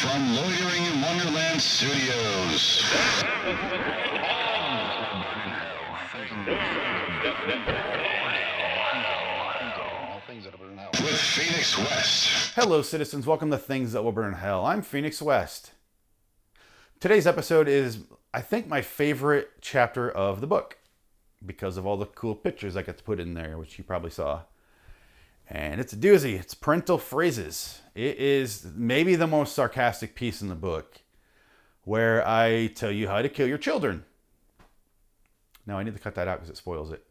from Loitering in Wonderland Studios. With Phoenix West. Hello, citizens. Welcome to Things That Will Burn Hell. I'm Phoenix West. Today's episode is, I think, my favorite chapter of the book because of all the cool pictures I got to put in there, which you probably saw. And it's a doozy. It's parental phrases. It is maybe the most sarcastic piece in the book where I tell you how to kill your children. Now, I need to cut that out because it spoils it.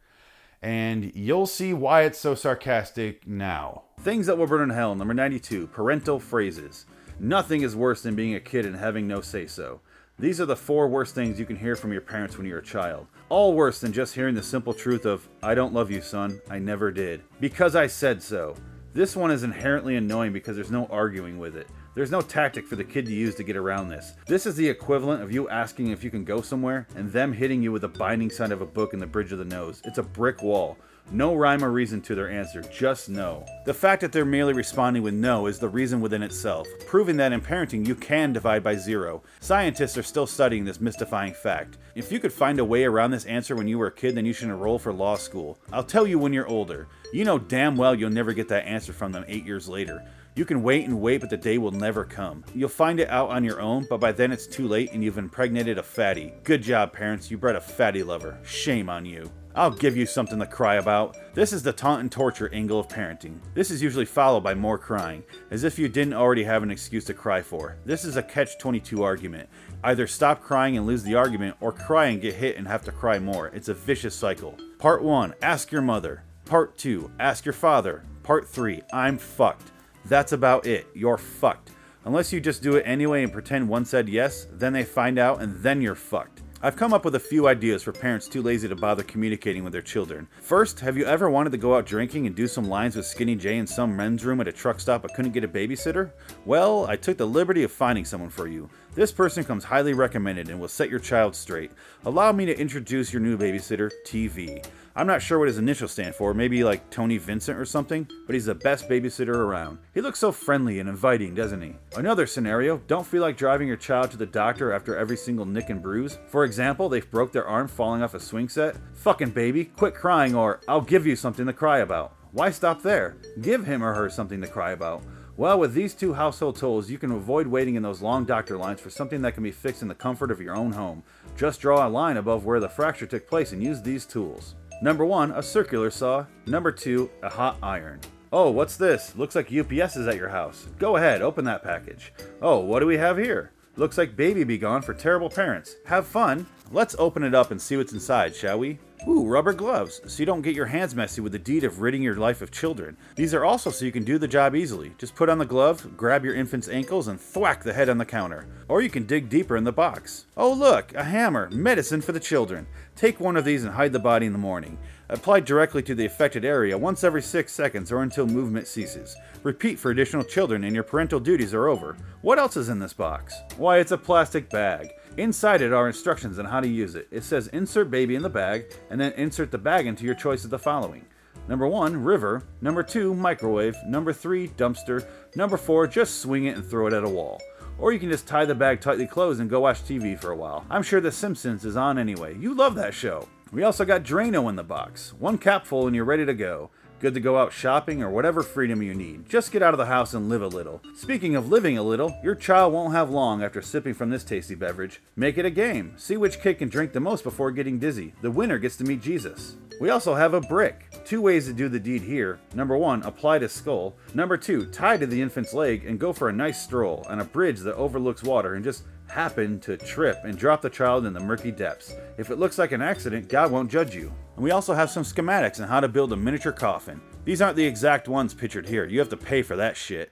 And you'll see why it's so sarcastic now. Things that will burn in hell, number 92 parental phrases. Nothing is worse than being a kid and having no say so. These are the four worst things you can hear from your parents when you're a child. All worse than just hearing the simple truth of, I don't love you, son, I never did. Because I said so. This one is inherently annoying because there's no arguing with it. There's no tactic for the kid to use to get around this. This is the equivalent of you asking if you can go somewhere and them hitting you with the binding side of a book in the bridge of the nose. It's a brick wall. No rhyme or reason to their answer, just no. The fact that they're merely responding with no is the reason within itself, proving that in parenting you can divide by zero. Scientists are still studying this mystifying fact. If you could find a way around this answer when you were a kid, then you should enroll for law school. I'll tell you when you're older. You know damn well you'll never get that answer from them eight years later. You can wait and wait, but the day will never come. You'll find it out on your own, but by then it's too late and you've impregnated a fatty. Good job, parents. You bred a fatty lover. Shame on you. I'll give you something to cry about. This is the taunt and torture angle of parenting. This is usually followed by more crying, as if you didn't already have an excuse to cry for. This is a catch 22 argument. Either stop crying and lose the argument, or cry and get hit and have to cry more. It's a vicious cycle. Part 1 Ask your mother. Part 2 Ask your father. Part 3 I'm fucked. That's about it. You're fucked. Unless you just do it anyway and pretend one said yes, then they find out and then you're fucked. I've come up with a few ideas for parents too lazy to bother communicating with their children. First, have you ever wanted to go out drinking and do some lines with Skinny Jay in some men's room at a truck stop but couldn't get a babysitter? Well, I took the liberty of finding someone for you. This person comes highly recommended and will set your child straight. Allow me to introduce your new babysitter, TV. I'm not sure what his initials stand for, maybe like Tony Vincent or something, but he's the best babysitter around. He looks so friendly and inviting, doesn't he? Another scenario don't feel like driving your child to the doctor after every single nick and bruise. For example, they've broke their arm falling off a swing set. Fucking baby, quit crying or I'll give you something to cry about. Why stop there? Give him or her something to cry about. Well, with these two household tools, you can avoid waiting in those long doctor lines for something that can be fixed in the comfort of your own home. Just draw a line above where the fracture took place and use these tools. Number one, a circular saw. Number two, a hot iron. Oh, what's this? Looks like UPS is at your house. Go ahead, open that package. Oh, what do we have here? Looks like Baby Be Gone for terrible parents. Have fun. Let's open it up and see what's inside, shall we? Ooh, rubber gloves, so you don't get your hands messy with the deed of ridding your life of children. These are also so you can do the job easily. Just put on the glove, grab your infant's ankles, and thwack the head on the counter. Or you can dig deeper in the box. Oh, look, a hammer, medicine for the children. Take one of these and hide the body in the morning. Apply directly to the affected area once every six seconds or until movement ceases. Repeat for additional children and your parental duties are over. What else is in this box? Why, it's a plastic bag. Inside it are instructions on how to use it. It says insert baby in the bag and then insert the bag into your choice of the following. Number one, river. Number two, microwave. Number three, dumpster. Number four, just swing it and throw it at a wall. Or you can just tie the bag tightly closed and go watch TV for a while. I'm sure The Simpsons is on anyway. You love that show. We also got Drano in the box. One capful and you're ready to go. Good to go out shopping or whatever freedom you need. Just get out of the house and live a little. Speaking of living a little, your child won't have long after sipping from this tasty beverage. Make it a game. See which kid can drink the most before getting dizzy. The winner gets to meet Jesus. We also have a brick. Two ways to do the deed here. Number one, apply to skull. Number two, tie to the infant's leg and go for a nice stroll on a bridge that overlooks water and just happen to trip and drop the child in the murky depths. If it looks like an accident, God won't judge you. And we also have some schematics on how to build a miniature coffin. These aren't the exact ones pictured here, you have to pay for that shit.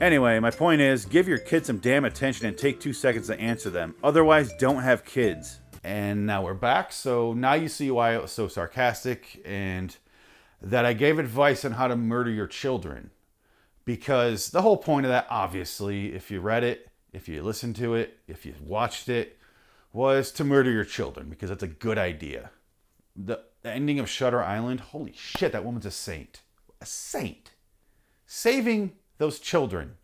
Anyway, my point is give your kids some damn attention and take two seconds to answer them. Otherwise, don't have kids. And now we're back, so now you see why it was so sarcastic and that I gave advice on how to murder your children. Because the whole point of that, obviously, if you read it, if you listened to it, if you watched it, was to murder your children because that's a good idea. The ending of Shutter Island, holy shit, that woman's a saint. A saint. Saving those children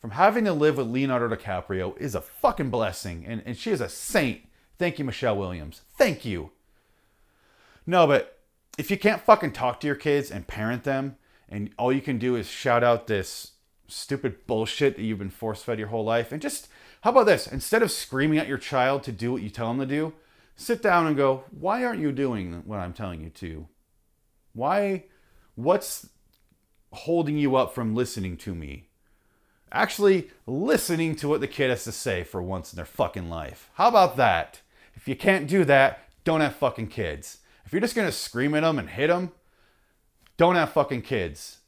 from having to live with Leonardo DiCaprio is a fucking blessing. And, and she is a saint. Thank you, Michelle Williams. Thank you. No, but if you can't fucking talk to your kids and parent them, and all you can do is shout out this stupid bullshit that you've been force fed your whole life, and just, how about this? Instead of screaming at your child to do what you tell them to do, sit down and go, why aren't you doing what I'm telling you to? Why, what's holding you up from listening to me? Actually, listening to what the kid has to say for once in their fucking life. How about that? If you can't do that, don't have fucking kids. If you're just gonna scream at them and hit them, don't have fucking kids.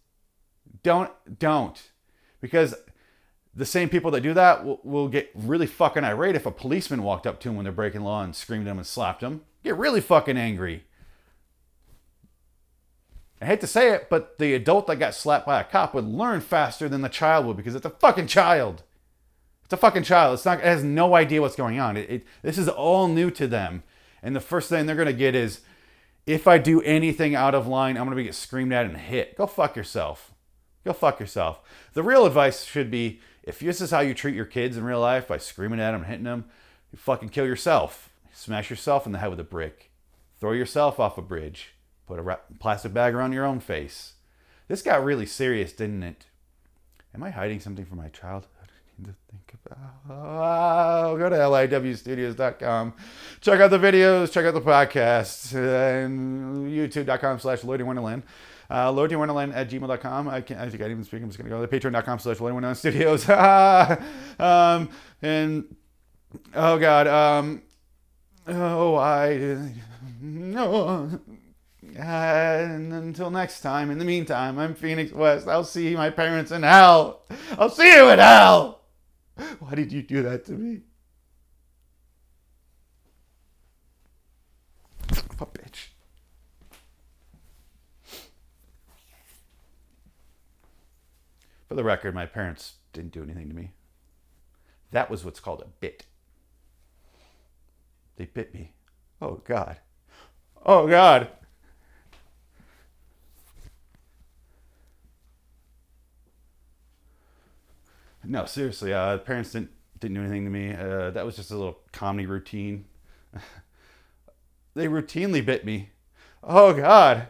Don't, don't. Because the same people that do that will, will get really fucking irate if a policeman walked up to them when they're breaking law and screamed at them and slapped them. Get really fucking angry. I hate to say it, but the adult that got slapped by a cop would learn faster than the child would because it's a fucking child. It's a fucking child. It's not. It has no idea what's going on. It, it this is all new to them, and the first thing they're gonna get is, if I do anything out of line, I'm gonna be get screamed at and hit. Go fuck yourself. Go fuck yourself. The real advice should be, if this is how you treat your kids in real life by screaming at them and hitting them, you fucking kill yourself. Smash yourself in the head with a brick. Throw yourself off a bridge Put a plastic bag around your own face. This got really serious, didn't it? Am I hiding something from my childhood? To think about. Oh, go to liwstudios.com. Check out the videos, check out the podcast, and youtube.com slash Lloyd Wonderland. Uh, Wonderland at gmail.com. I, can't, I think I didn't even speak. I'm just going to go to patreon.com slash Lloyd Wonderland Studios. um, and, oh, God. Um, oh, I. No. And until next time, in the meantime, I'm Phoenix West. I'll see my parents in hell. I'll see you in hell. Why did you do that to me? a bitch. For the record, my parents didn't do anything to me. That was what's called a bit. They bit me. Oh, God. Oh, God. No, seriously, uh, parents didn't didn't do anything to me. Uh, that was just a little comedy routine. they routinely bit me. Oh God.